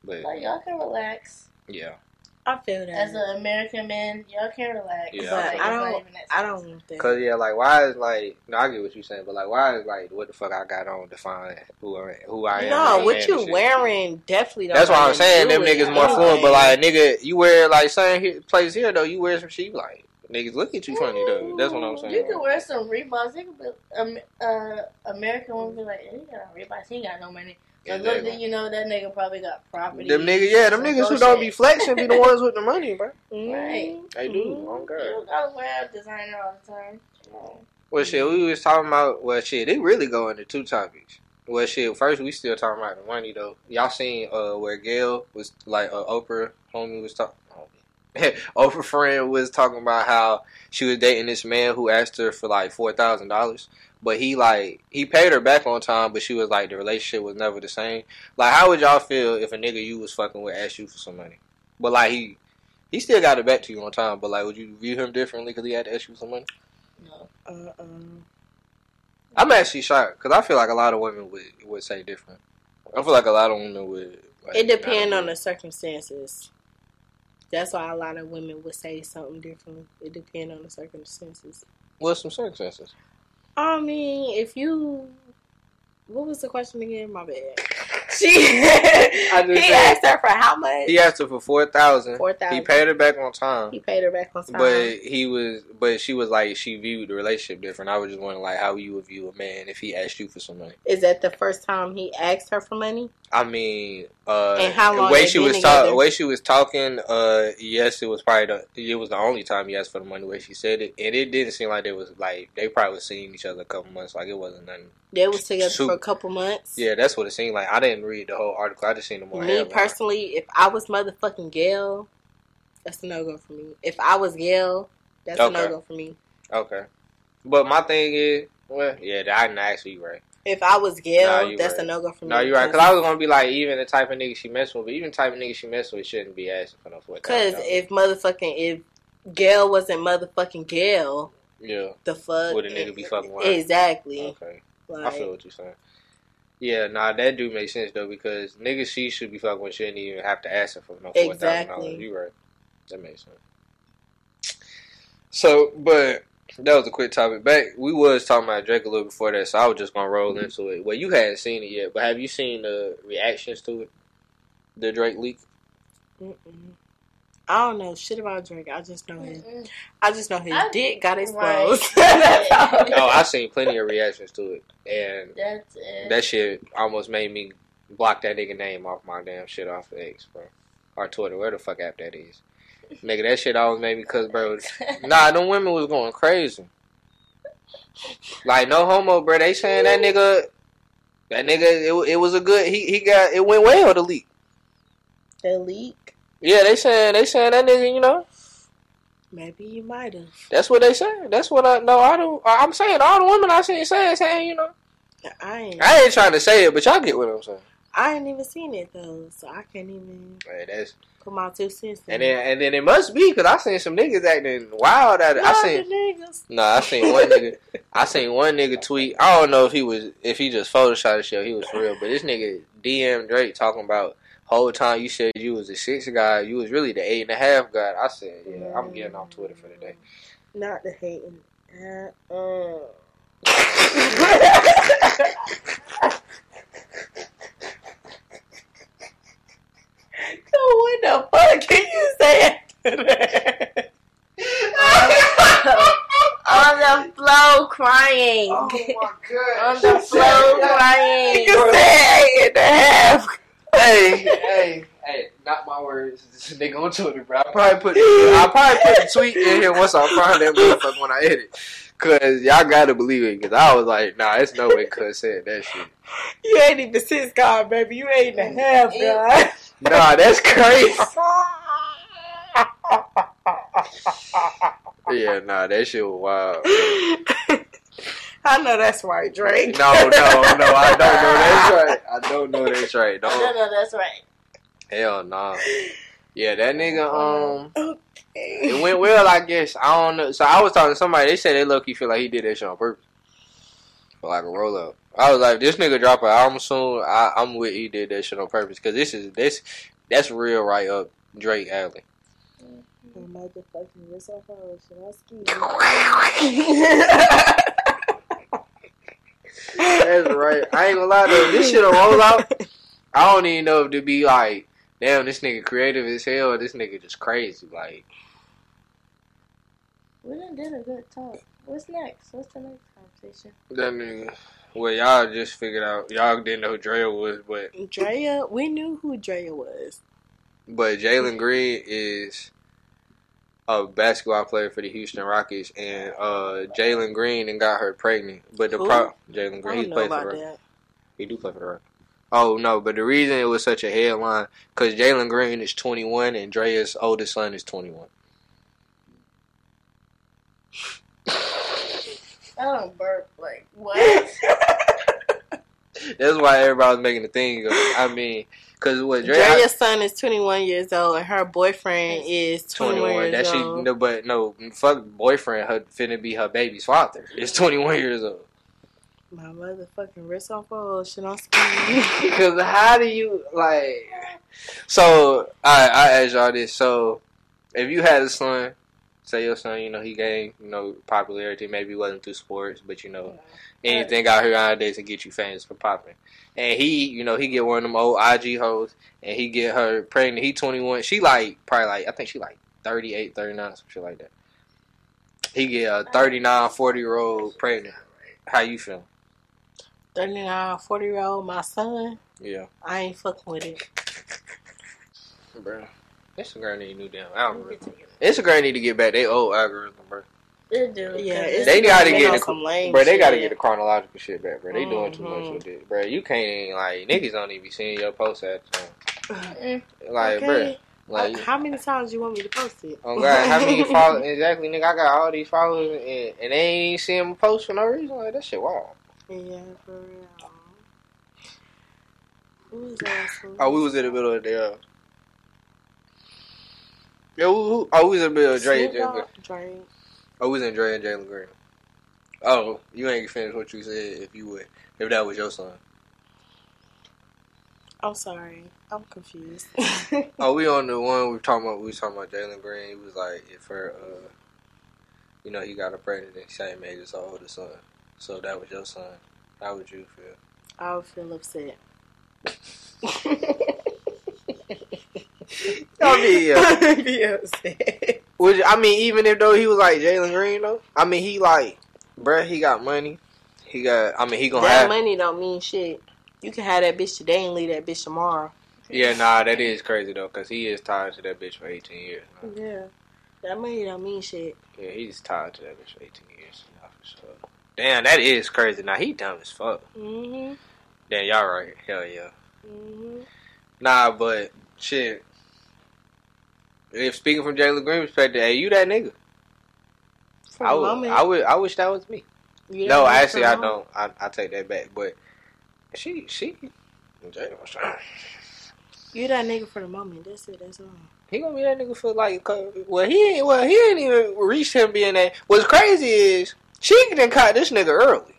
But Like y'all can relax. yeah, I feel that. As an American man, y'all can relax. Yeah. but Like, I don't. even I don't want that. cause yeah, like why is like no, I get what you're saying, but like why is like what the fuck I got on define who I who I am. No, what you wearing definitely. Don't That's why I'm saying them with niggas more fluent, Anything. but like nigga, you wear like certain here, place here though, you wear some shit like niggas look at you funny though. That's what I'm saying. You can wear some Reeboks. You can be, um, uh, American woman be like, he got on Reeboks. He ain't got no money. So little you know that nigga probably got property. Them niggas, yeah, them niggas who don't be flexing be the ones with the money, bro. [laughs] Right. They do. Mhm. Oh You god. gotta wear designer all the time. No. Well, shit, we was talking about. Well, shit, they really go into two topics. Well, shit, first we still talking about the money though. Y'all seen uh where Gail was like uh, Oprah homie was talking. [laughs] Oprah friend was talking about how she was dating this man who asked her for like four thousand dollars, but he like he paid her back on time, but she was like the relationship was never the same. Like, how would y'all feel if a nigga you was fucking with asked you for some money, but like he he still got it back to you on time, but like would you view him differently because he had to ask you for some money? No. Uh-uh. I'm actually shocked because I feel like a lot of women would would say different. I feel like a lot of women would. Like, It depends on the circumstances. That's why a lot of women would say something different. It depends on the circumstances. What's some circumstances? I mean, if you, what was the question again? My bad. [laughs] She, just he asked her for how much? He asked her for four thousand. Four He paid her back on time, He paid her back on time. but he was, but she was like she viewed the relationship different. I was just wondering like how you would view a man if he asked you for some money. Is that the first time he asked her for money? I mean, uh, And how long the way she was talking, the way she was talking, uh, yes, it was probably the, it was the only time he asked for the money where she said it, and it didn't seem like they was like they probably was seeing each other a couple months, like it wasn't nothing. They was together Shoot. for a couple months. Yeah, that's what it seemed like. I didn't read the whole article. I just seen the more. Me headline. personally, if I was motherfucking Gail, that's a no go for me. If I was Gail, that's a no go for me. Okay, but my thing is, well, yeah, I didn't you right. If I was Gail, Nah, that's right. a no go for me. No, you're right. Cause I was gonna be like, even the type of nigga she messing with, but even the type of nigga she messing with shouldn't be asking for no four Because if motherfucking if Gail wasn't motherfucking Gail, yeah, the fuck would a nigga be fucking with? Exactly. Okay, I Like, feel what you're saying. Yeah, nah, that do make sense though because niggas she should be fucking with shouldn't even have to ask her for no four thousand Exactly. dollars. You right. That makes sense. So, but that was a quick topic. Back we was talking about Drake a little before that, so I was just gonna roll mm-hmm. into it. Well, you hadn't seen it yet, but have you seen the reactions to it? The Drake leak. mm-mm. I don't know shit about Drake. I just know his. Mm-mm. I just know his I- dick got Right. exposed. [laughs] That's all. [laughs] Oh, I've seen plenty of reactions to it, and That's it. that shit almost made me block that nigga name off my damn shit off of X, bro, or Twitter, where the fuck app that is. Nigga, that shit always made me cause, bro. [laughs] Nah, them women was going crazy. Like no homo, bro. They saying that nigga, that nigga, it, it was a good. He he got it went well The leak. The leak. Yeah, they saying they saying that nigga. You know, Maybe you might have. that's what they say. That's what I know. I don't. I'm saying all the women I seen saying saying. You know, I ain't. I ain't trying to say it, but y'all get what I'm saying. I ain't even seen it though, so I can't even Man, that's put my two cents. and then and then it must be because I seen some niggas acting wild at it. I seen. niggas. No, I seen one nigga. I seen one nigga tweet. I don't know if he was if he just photoshopped the shit. He was for real, but this nigga DM Drake talking about whole time you said you was the six guy. You was really the eight and a half guy. I said, yeah, I'm getting off Twitter for the day. Not the hating. Uh, uh. [laughs] so what the fuck can you say after that? On the flow crying. Oh my god. On the flow crying. You said eight and a half. hey, hey, hey, not my words. [laughs] This nigga on Twitter, bro. I probably put I probably put the tweet in here once I find that motherfucker when I edit. Cause y'all gotta believe it. Cause I was like, nah, it's no way Cuz said that shit. You ain't even six God, baby. You ain't eight and a half, God. Nah, that's crazy. Yeah, nah, that shit was wild. [laughs] I know that's right, Drake. No, no, no, I don't know [laughs] that's right. I don't know that's right. No, Don't no, that's right. Hell nah. Yeah, that nigga um [laughs] it went well I guess. I don't know. So I was talking to somebody, they said they low key feel like he did that shit on purpose. For like a roll up. I was like, this nigga drop an album soon. I, I'm with he did that shit on purpose. Cause this is this that's real right up Drake alley. Motherfucking wrist off should I ski? That's right. I ain't gonna lie though. This shit'll roll out. I don't even know if to be like, damn, this nigga creative as hell. This nigga just crazy. Like, We done did a good talk. What's next? What's the next conversation? that nigga. Well, y'all just figured out. Y'all didn't know who Drea was, but Drea, we knew who Drea was. but Jalen Green is a basketball player for the Houston Rockets, and uh, Jalen Green and got her pregnant. But the Who? pro Jalen Green, he played for the about Rockets. that. He do play for the Rockets. Oh no, but the reason it was such a headline because Jalen Green is 21 and Drea's oldest son is 21. I don't burp. Like, what? [laughs] That's why everybody was making the thing. Of, I mean, because what Dre Drea's son is 21 years old, and her boyfriend is 21, 21. years That she old. no, but no, fuck boyfriend. Her finna be her baby's father. Is 21 years old. My motherfucking wrist off her, shit on ski. Because how do you like? So I I ask y'all this. So if you had a son, say your son, you know he gained you know popularity. Maybe it wasn't through sports, but you know anything out here nowadays to get you famous for popping. And he, you know, he get one of them old IG hoes, and he get her pregnant. He 21. She like probably like I think she like 38, 39, some shit like that. He get a 39, 40 year old pregnant. How you feel? 39, 40 year old, my son, Yeah, I ain't fucking with it. bro. Instagram need a new damn algorithm. Instagram need to get back they old algorithm, bro. They do. Yeah, 'cause it's They gotta get the- some lame Bro, they gotta get the chronological shit back, bro. They doing too much Mhm. with it, bro. You can't even like niggas don't even be seeing your posts at the time. Mm, Like, okay. bro, like. How many times you want me to post it? Oh God, how many [laughs] followers? Exactly, nigga. I got all these followers, and, and they ain't even seeing them post for no reason. Like that shit, wow. Yeah, for real. Who was that? Oh, we was in the middle of the. Uh, yeah, who, who, oh, we was in the middle of Dre and Jalen. Drake. Oh, we was in Dre and Jalen Green. Oh, you ain't finished what you said. If you would, if that was your son. I'm sorry. I'm confused. [laughs] Oh, we on the one we were talking about. We was talking about Jalen Green. He was like, if her, uh, you know, he got a pregnant and same age as her older son. So that was your son. How would you feel? I would feel upset. I mean, yeah. I'd be upset. Which I mean, even if though he was like Jalen Green though, I mean he like, bruh, he got money. He got. I mean, he gonna That have. money don't mean shit. You can have that bitch today and leave that bitch tomorrow. Yeah, nah, that is crazy though, cause he is tied to that bitch for eighteen years. Nah. Yeah. That money don't mean shit. Yeah, he's tied to that bitch for eighteen years. Nah, for sure. Damn, that is crazy. Now he dumb as fuck. Mm-hmm. Damn, y'all right. Hell yeah. Mm-hmm. Nah, but shit. If speaking from Jalen Green perspective, hey, you that nigga. For I would, moment, I would, I wish that was me. you No, actually, I don't. I, I take that back. But she, she, Jalen was trying. You that nigga for the moment. That's it. That's all. He gonna be that nigga for like, well, he ain't, well, he ain't even reached him being that. What's crazy is she done caught this nigga early.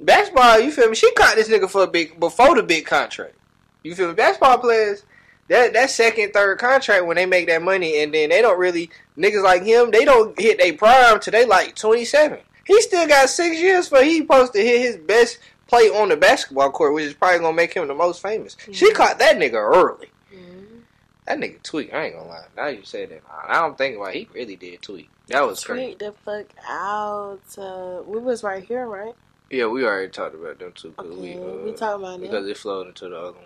Basketball, you feel me? She caught this nigga for a big before the big contract. You feel me? Basketball players, that that second, third contract when they make that money, and then they don't really niggas like him. They don't hit their prime till they like twenty seven. He still got six years for he supposed to hit his best play on the basketball court, which is probably gonna make him the most famous. She Mhm. caught that nigga early. That nigga tweak. I ain't gonna lie. Now you say that. I'm thinking about. It, he really did tweak. That was crazy. Tweet the fuck out. Uh, we was right here, right? Yeah, we already talked about them too. Okay, we, uh, we talking about them. because them. it flowed into the other one.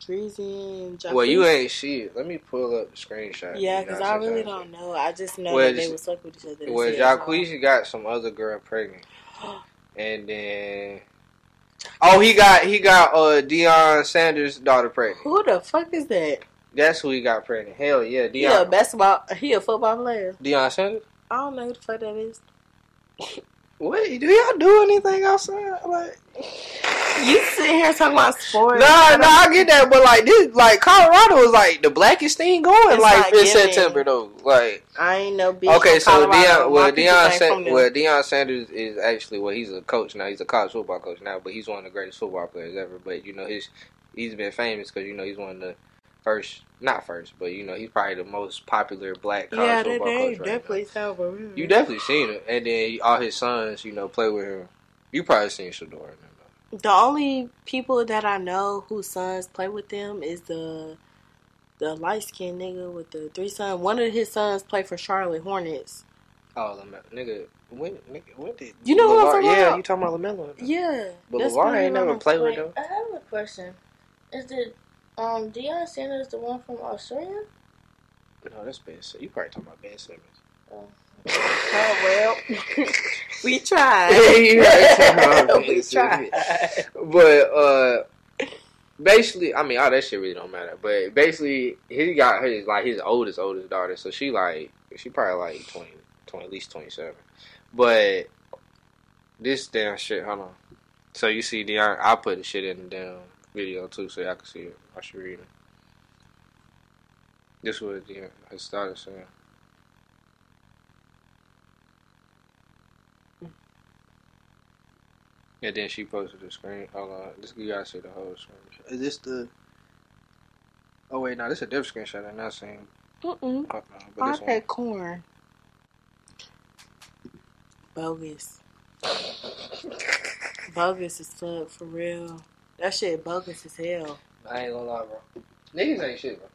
Dreezy and Jacquees. Well, you ain't shit. Let me pull up the screenshot. Yeah, You know because I really don't know. I just know Well, that they was fuck with each other. Well, it. Jacquees got some other girl pregnant, and then oh, he got he got uh Deion Sanders' daughter pregnant. Who the fuck is that? That's who he got pregnant. Hell yeah, Deion. basketball. He a football player. Deion Sanders. I don't know who the fuck that is. [laughs] What do y'all do anything outside? Like, You sitting here talking about sports? Nah, nah, I get that, but like this, like Colorado is like the blackest thing going, It's like in. September though. Like, I ain't no bitch. okay, so. Deion, well, Deion, ain't Sa- from there. well, Deion Sanders is actually well, he's a coach now. He's a college football coach now, but he's one of the greatest football players ever. But you know, his he's been famous because you know he's one of the first, not first, but you know he's probably the most popular black college yeah, football coach right definitely now. for real. Mm. You definitely seen him, and then all his sons, you know, play with him. You probably seen Shedeur. The only people that I know whose sons play with them is the the light skinned nigga with the three sons. One of his sons play for Charlotte Hornets. Oh, LaMelo, nigga, when, nigga, when did You know who I'm LaVar- talking Yeah, about? you talking about LaMelo? Yeah, But LaVar pretty ain't never played with Wait, them. I have a question. Is the um Deion Sanders the one from Australia? No, that's Ben. Sim- You probably talking about Ben Simmons. Oh well, [laughs] we tried. Yeah, [laughs] we tried. But uh, basically, I mean, all that shit really don't matter. But basically, he got his like his oldest oldest daughter, so she like she probably like 20, 20 at least twenty seven. But this damn shit, hold on. So you see, Deion, I put the shit in the damn video too, so y'all can see it. I should read it. This was Deion. His daughter saying. And then she posted the screen. Hold on, this you gotta see the whole screen. Is this the? Oh wait, no, this is a different screenshot. I'm not seeing. Mm-mm. Hold on, I this had corn. Bogus. [laughs] bogus is fuck for real. That shit bogus as hell. I ain't gonna lie, bro. Niggas ain't shit, bro.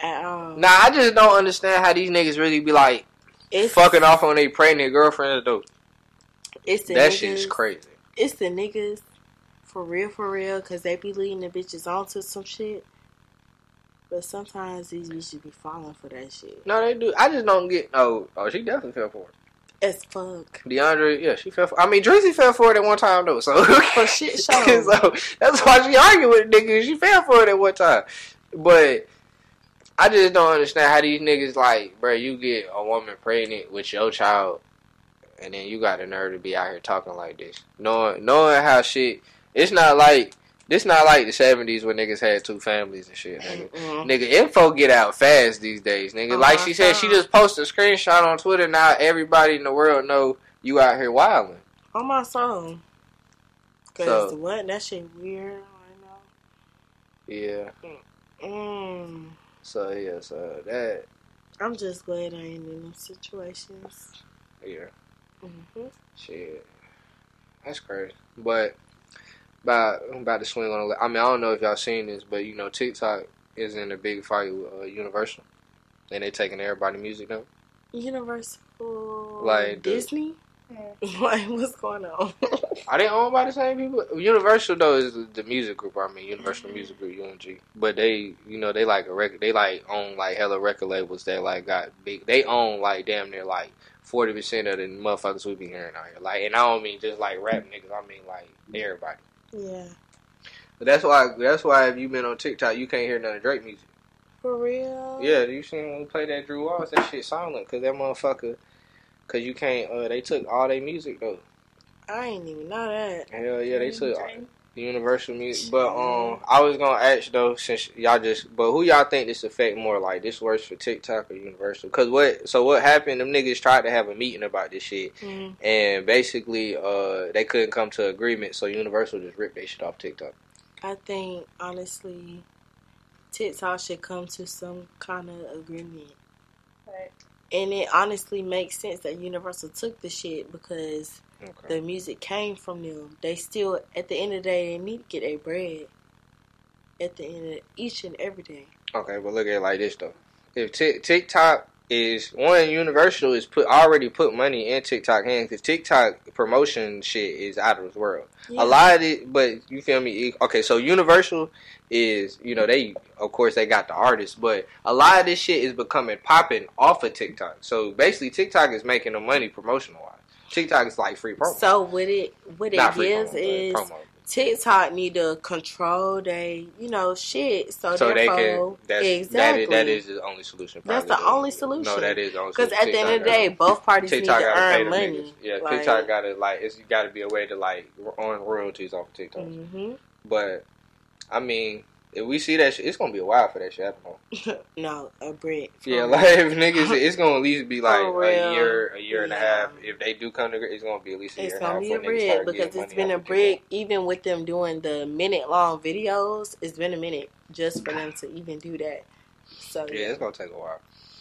[laughs] At all. Nah, I just don't understand how these niggas really be like it's fucking off on their pregnant girlfriends though. It's the That niggas, shit's crazy. It's the niggas for real, for real, because they be leading the bitches onto some shit. But sometimes these bitches be falling for that shit. No, they do. I just don't get. Oh, oh, she definitely fell for it. As fuck. Deiondra, yeah, she fell for. I mean, Dreezy fell for it at one time though. So For shit [laughs] show. so that's why she argued with the nigga. She fell for it at one time. But I just don't understand how these niggas like, bro. You get a woman pregnant with your child, and then you got the nerve to be out here talking like this, knowing knowing how shit. It's not like this. Not like the seventies when niggas had two families and shit. Nigga. Mm-mm. Nigga, info get out fast these days, nigga. Oh like she said, she just posted a screenshot on Twitter. Now everybody in the world know you out here wilding. On my soul. Cause So- what? That shit weird. I know. Yeah. Mm. So yeah. So that I'm just glad I ain't in them situations. yeah. hmm Shit, that's crazy. But about I'm about to swing on. A, li- I mean, I don't know if y'all seen this, but you know, TikTok is in a big fight with uh, Universal, and they taking everybody music now. Universal. Like the- Disney. [laughs] like what's going on? [laughs] Are they owned by the same people? Universal though is the, the music group. I mean, Universal Music Group (UMG). But they, you know, they like a record. They like own like hella record labels that like got big. They own like damn near like forty percent of the motherfuckers we be hearing out here. Like, and I don't mean just like rap niggas. I mean like everybody. Yeah. But that's why. That's why if you been on TikTok, you can't hear none of Drake music. For real. Yeah, you seen when we play that Drew Walls? That shit silent because that motherfucker. Cause you can't. Uh, they took all their music though. I ain't even know that. Hell yeah, they took the Universal music. But um, I was gonna ask though, since y'all just. But who y'all think this affect more? Like this works for TikTok or Universal? Cause what? So what happened? Them niggas tried to have a meeting about this shit, Mm. and basically, uh, they couldn't come to agreement. So Universal just ripped their shit off TikTok. I think honestly, TikTok should come to some kind of agreement. Right. And it honestly makes sense that Universal took the shit because Okay. the music came from them. They still, at the end of the day, they need to get their bread. At the end of each and every day. Okay, but look at it like this though. If Tik TikTok is one Universal is put already put money in TikTok hands because TikTok promotion shit is out of this world. Yeah. A lot of it, but you feel me? Okay, so Universal is you know they of course they got the artists, but a lot of this shit is becoming popping off of TikTok. So basically, TikTok is making the money promotional wise. TikTok is like free promo. So what it what it Not gives is promo. TikTok need to control they you know shit. So, So they can. That's, exactly. that, is, that is the only solution. That's the only solution. No, that is the Because at the end of the day, both parties TikTok need to earn money. niggas. Yeah, Like, TikTok gotta like it's got to be a way to like earn royalties off of TikTok. hmm But I mean, if we see that shit, it's gonna be a while for that shit happen. [laughs] no, a brick. Yeah, oh. like if niggas, [laughs] it's gonna at least be like a year, a year and a half. If they do come to, it's gonna be at least a It's year and a half. gonna be a before brick because it's been a off brick. Even with them doing the minute long videos, it's been a minute just for them to even do that. So TikTok. Yeah, it's gonna take a while.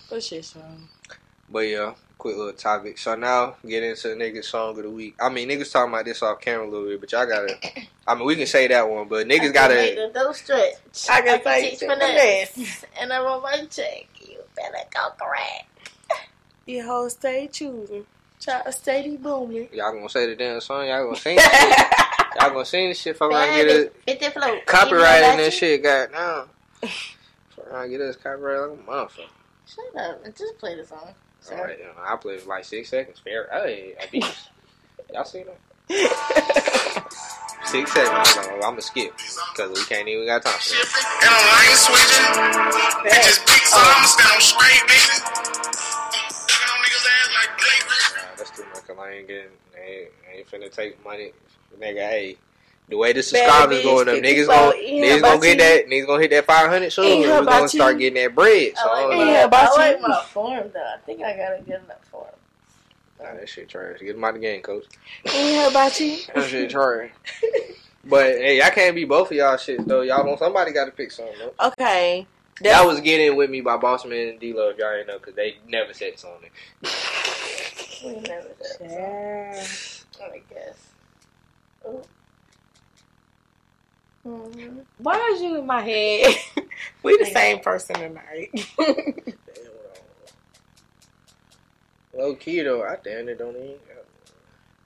for shit show. But yeah, quick little topic. So now get into the niggas song of the week. I mean, niggas talking about this off camera a little bit, but y'all gotta. [coughs] I mean, we can say that one, but niggas Make gotta. the double stretch. I can can say teach finesse. finesse. [laughs] And I want my check. You better go correct. [laughs] You hoes stay choosing. Try to steady booming. Y'all gonna say the damn song? Y'all gonna sing [laughs] this shit? Y'all gonna sing this shit? Fuck around, get it. Fit the flow. copyright in Even this shit, god now. I get us copyright like a motherfucker. Shut up and just play the song. Alright, you I played for like six seconds. Fair. Hey, abuse. [laughs] Y'all see that? [laughs] Six seconds. I'm gonna skip because we can't even got time for that. And I'm lane switching. Bitches big, so I'ma stand on straight, baby. Fucking on niggas' ass like Blake Nah, that's too much. 'cause I ain't getting. I ain't, I ain't finna take money, nigga. Hey. The way the subscribers bitch, going up, niggas folk, gonna niggas gonna get that niggas gonna hit that five hundred soon. Ain't we about gonna you. start getting that bread. So I I like, was Yeah, my, about I like my form though. I think I got a good enough form. nah, that shit trash. Get him out the game, coach. Ain't heard about you. [laughs] That shit trash. But hey, I can't be both of y'all shit though. Y'all want somebody got to pick something. Though. Okay. That was getting with me by Bossman and Dlow. Y'all ain't know because they never said something. [laughs] We never did. Yeah. I guess. Ooh. Mhm. Why is you in my head? [laughs] we the same person tonight. [laughs] Low key though, I damn it don't even.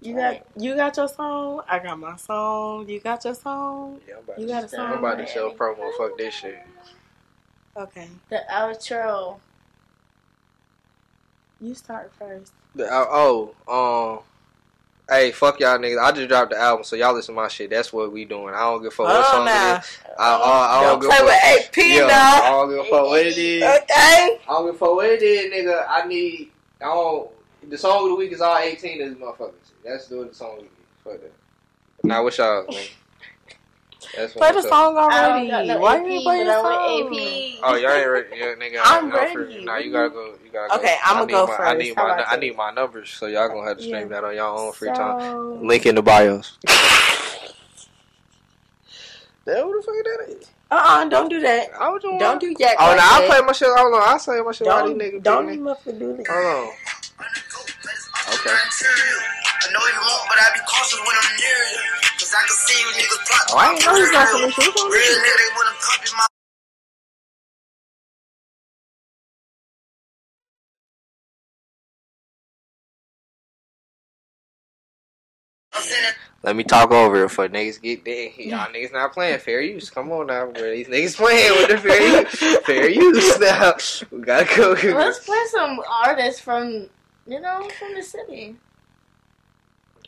you got you got your song. I got my song. You got your song. Yeah, I'm about, You to, got a I'm song. about to show promo. Fuck this shit. Okay, The outro. you start first. The, oh, um, hey, fuck y'all niggas. I just dropped the album, so y'all listen to my shit. That's what we doing. I don't give a fuck what oh, song on it is. I, I, I Don't don't, give a fuck. with AP Yeah, I don't give a fuck what it is. Okay. I don't give a fuck what it is, nigga. I need. I don't. The song of the week is all 18 of these motherfuckers. That's the, the song of the week. Fuck that. Now, what's y'all? Man? That's Play the song already. got no Why AP, you ain't play the song? AP. Oh, y'all ain't ready? Yeah, nigga. I'm y'all ready. free. Nah, you gotta go. You gotta Okay, go. I'ma need go my, I need How my. about I need my numbers, so y'all gonna have to stream Yeah. that on y'all own free time. Link in the bios. [laughs] That who the fuck that is? Uh-uh, don't do that. I was doing. Don't do yak Oh, like no, I that. play my shit. Hold on, I say my shit. All these Don't, niggas. don't picking it. motherfucker do this. Hold on. Okay. I know you won't, but I be cautious when I'm near you. Cause I can see you niggas plot. Oh, I ain't know you got some issues Real nigga, they wanna copy my. Let me talk over it for niggas get there. Y'all niggas not playing fair use. Come on now, bro. These niggas playing with the fair use. Fair [laughs] use now. We gotta go. Let's play some artists from, you know, from the city.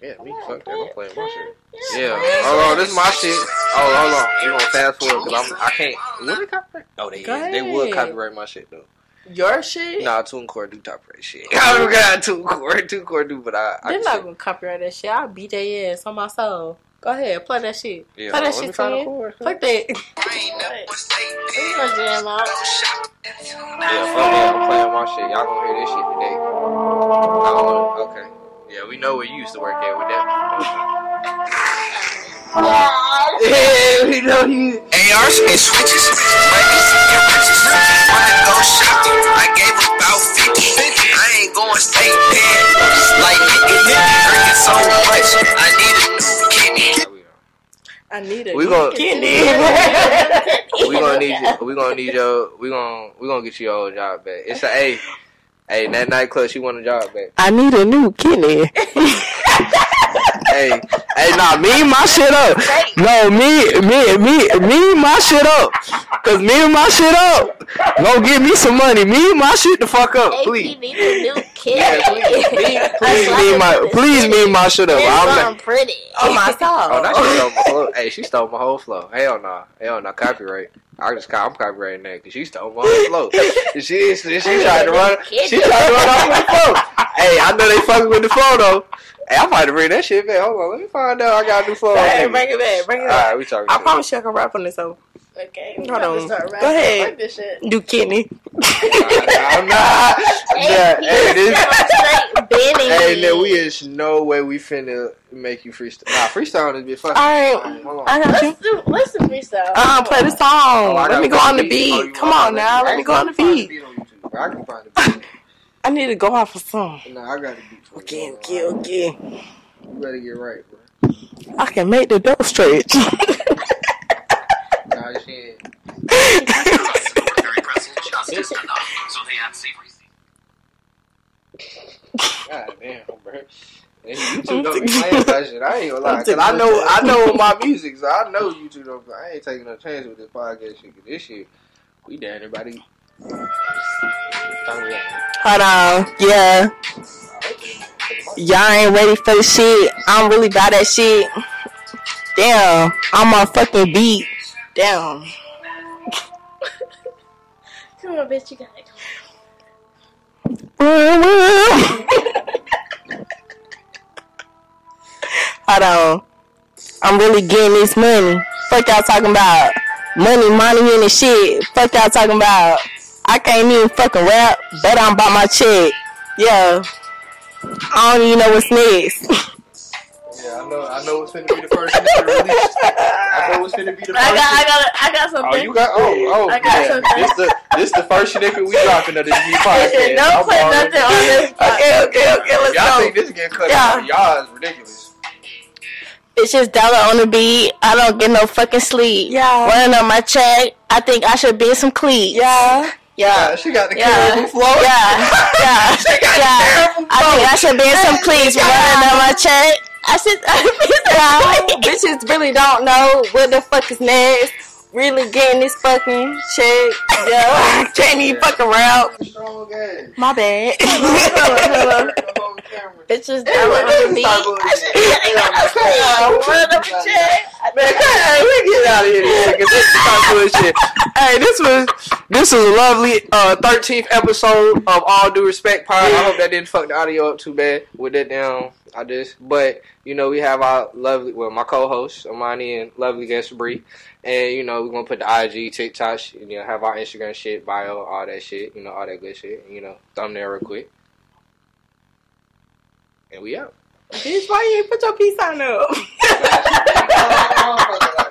Yeah, me Come on, fuck that. I'm it, playing play my shit. Yeah, Yeah. play. Hold on, this is my shit. Oh, hold on. We gonna fast forward because I'm. I can't. Would they copyright? Oh, they Go is. They would copyright my shit though. Your shit? Nah, TuneCore do copyright shit. [laughs] I don't got TuneCore. TuneCore do, but I. I They're not gonna copyright that shit. I'll beat their ass on my soul. Go ahead, play that shit. Yeah, play that let me shit, find the Fuck that. I ain't never [laughs] We gonna jam out. Yeah, fuck that. I'm playing my shit. Y'all gonna hear this shit today. I don't wanna, okay. Yeah, we know where you used to work at with that. Yeah, we know you. ARs and switches, money and riches. Wanna go shopping? I gave about 50. I ain't going stay dead. Like nigga, drinking so much. I need a new kidney. Yeah, we know. I need it. We gon' Kidney. [laughs] we gonna need you. [laughs] We gonna need your. We gonna we gonna get you your old job back. It's a hey, hey. in That nightclub, she want a job back. I need a new kidney. [laughs] Hey, hey, nah, me my shit up. No, me, me, me, me my shit up. Cause me and my shit up. Go get me some money. Me my shit the fuck up, AP please. Need a new kid. Yeah, please, me, [laughs] please, me and my, please, me and my shit up. I'm not. pretty. Oh my [laughs] soul. Oh, that stole my flow. [laughs] Hey, she stole my whole flow. Hell no, hell no, copyright. I just I'm copyrighting that because she stole my whole flow. she she tried to run. She tried to run off with the flow. Hey, I know they fucking with the flow though. Hey, I'm about to bring that shit back. Hold on, let me find out. I got a new flow. Hey, bring it back. Bring it All back. right, we talking. I shit. promise you I can rap on this song. Okay, Hold on. start Go ahead. Fuck this shit. New kidney. I'm not. [laughs] Yeah, hey, this. Hey, no, we is no way we finna make you freestyle. Nah, freestyle is be fun. All right. Hold on. I got you. Let's do, let's do freestyle. Uh, play the song. Oh, let me go on the Oh, beat. you Come want- on now. Let me go on the beat. on YouTube, bro. I can find the beat. I need to go off a song. Nah, I got the beat. for Okay, you. okay, okay. You better get right, bro. I can make the dough stretch. [laughs] Nah, she ain't. Ordinary pretzels, just isn't enough, so they add savory God damn, bro. And YouTube don't be playing that shit. I ain't gonna lie, cause I know I know my music, so I know YouTube don't. I ain't taking no chance with this podcast shit. 'cause this shit, we down everybody. Hold on. Yeah. Y'all ain't ready for the shit. I'm really about that shit. Damn. I'm on fucking beat. Damn. [laughs] Come on, bitch, you got it. [laughs] Hold on. I'm really getting this money. Fuck y'all talking about. Money, money, and the shit. Fuck y'all talking about. I can't even fucking rap, but I'm about my check. Yeah. I don't even know what's next. [laughs] Yeah, I know. I know what's finna be the first nigga release. I know what's finna be the first. I got, I nigga- got, I got something. Oh, you got oh oh I got yeah. something. This the this the first nigga we dropping of this new [laughs] podcast. Don't I'm put already- nothing on this. [laughs] okay, okay, okay, let's Y'all go. think this getting cut Yeah. out? Y'all is ridiculous. It's just dollar on the beat. I don't get no fucking sleep. Yeah. Running on my check. I think I should be in some cleats. Yeah. Yeah, Yeah. she got the Yeah. caribou flow. Yeah. Yeah. [laughs] She got Yeah. the caribou I think I should be in some cleats. Running on my check. I should. [laughs] I should be in Yeah, some cleats. bitches really don't know what the fuck is next. Really getting this fucking check. Yeah. [laughs] Can't even fuck around. My bad. Strong ass. Camera. [laughs] Bitches Anyway, down let's on me. start bullshit. One of them check. Man, hey, we get out of here this second. Let's start bullshit. Hey, this was this was a lovely uh thirteenth episode of All Due Respect Pod. I hope that didn't fuck the audio up too bad with that down. I just, but you know, we have our lovely, well, my co-host Amani and lovely guest Bree, and you know, we're gonna put the IG, TikTok, you know, have our Instagram shit, bio, all that shit, you know, all that good shit, you know, thumbnail real quick, and we out. Bitch, why you ain't put your peace sign up? [laughs]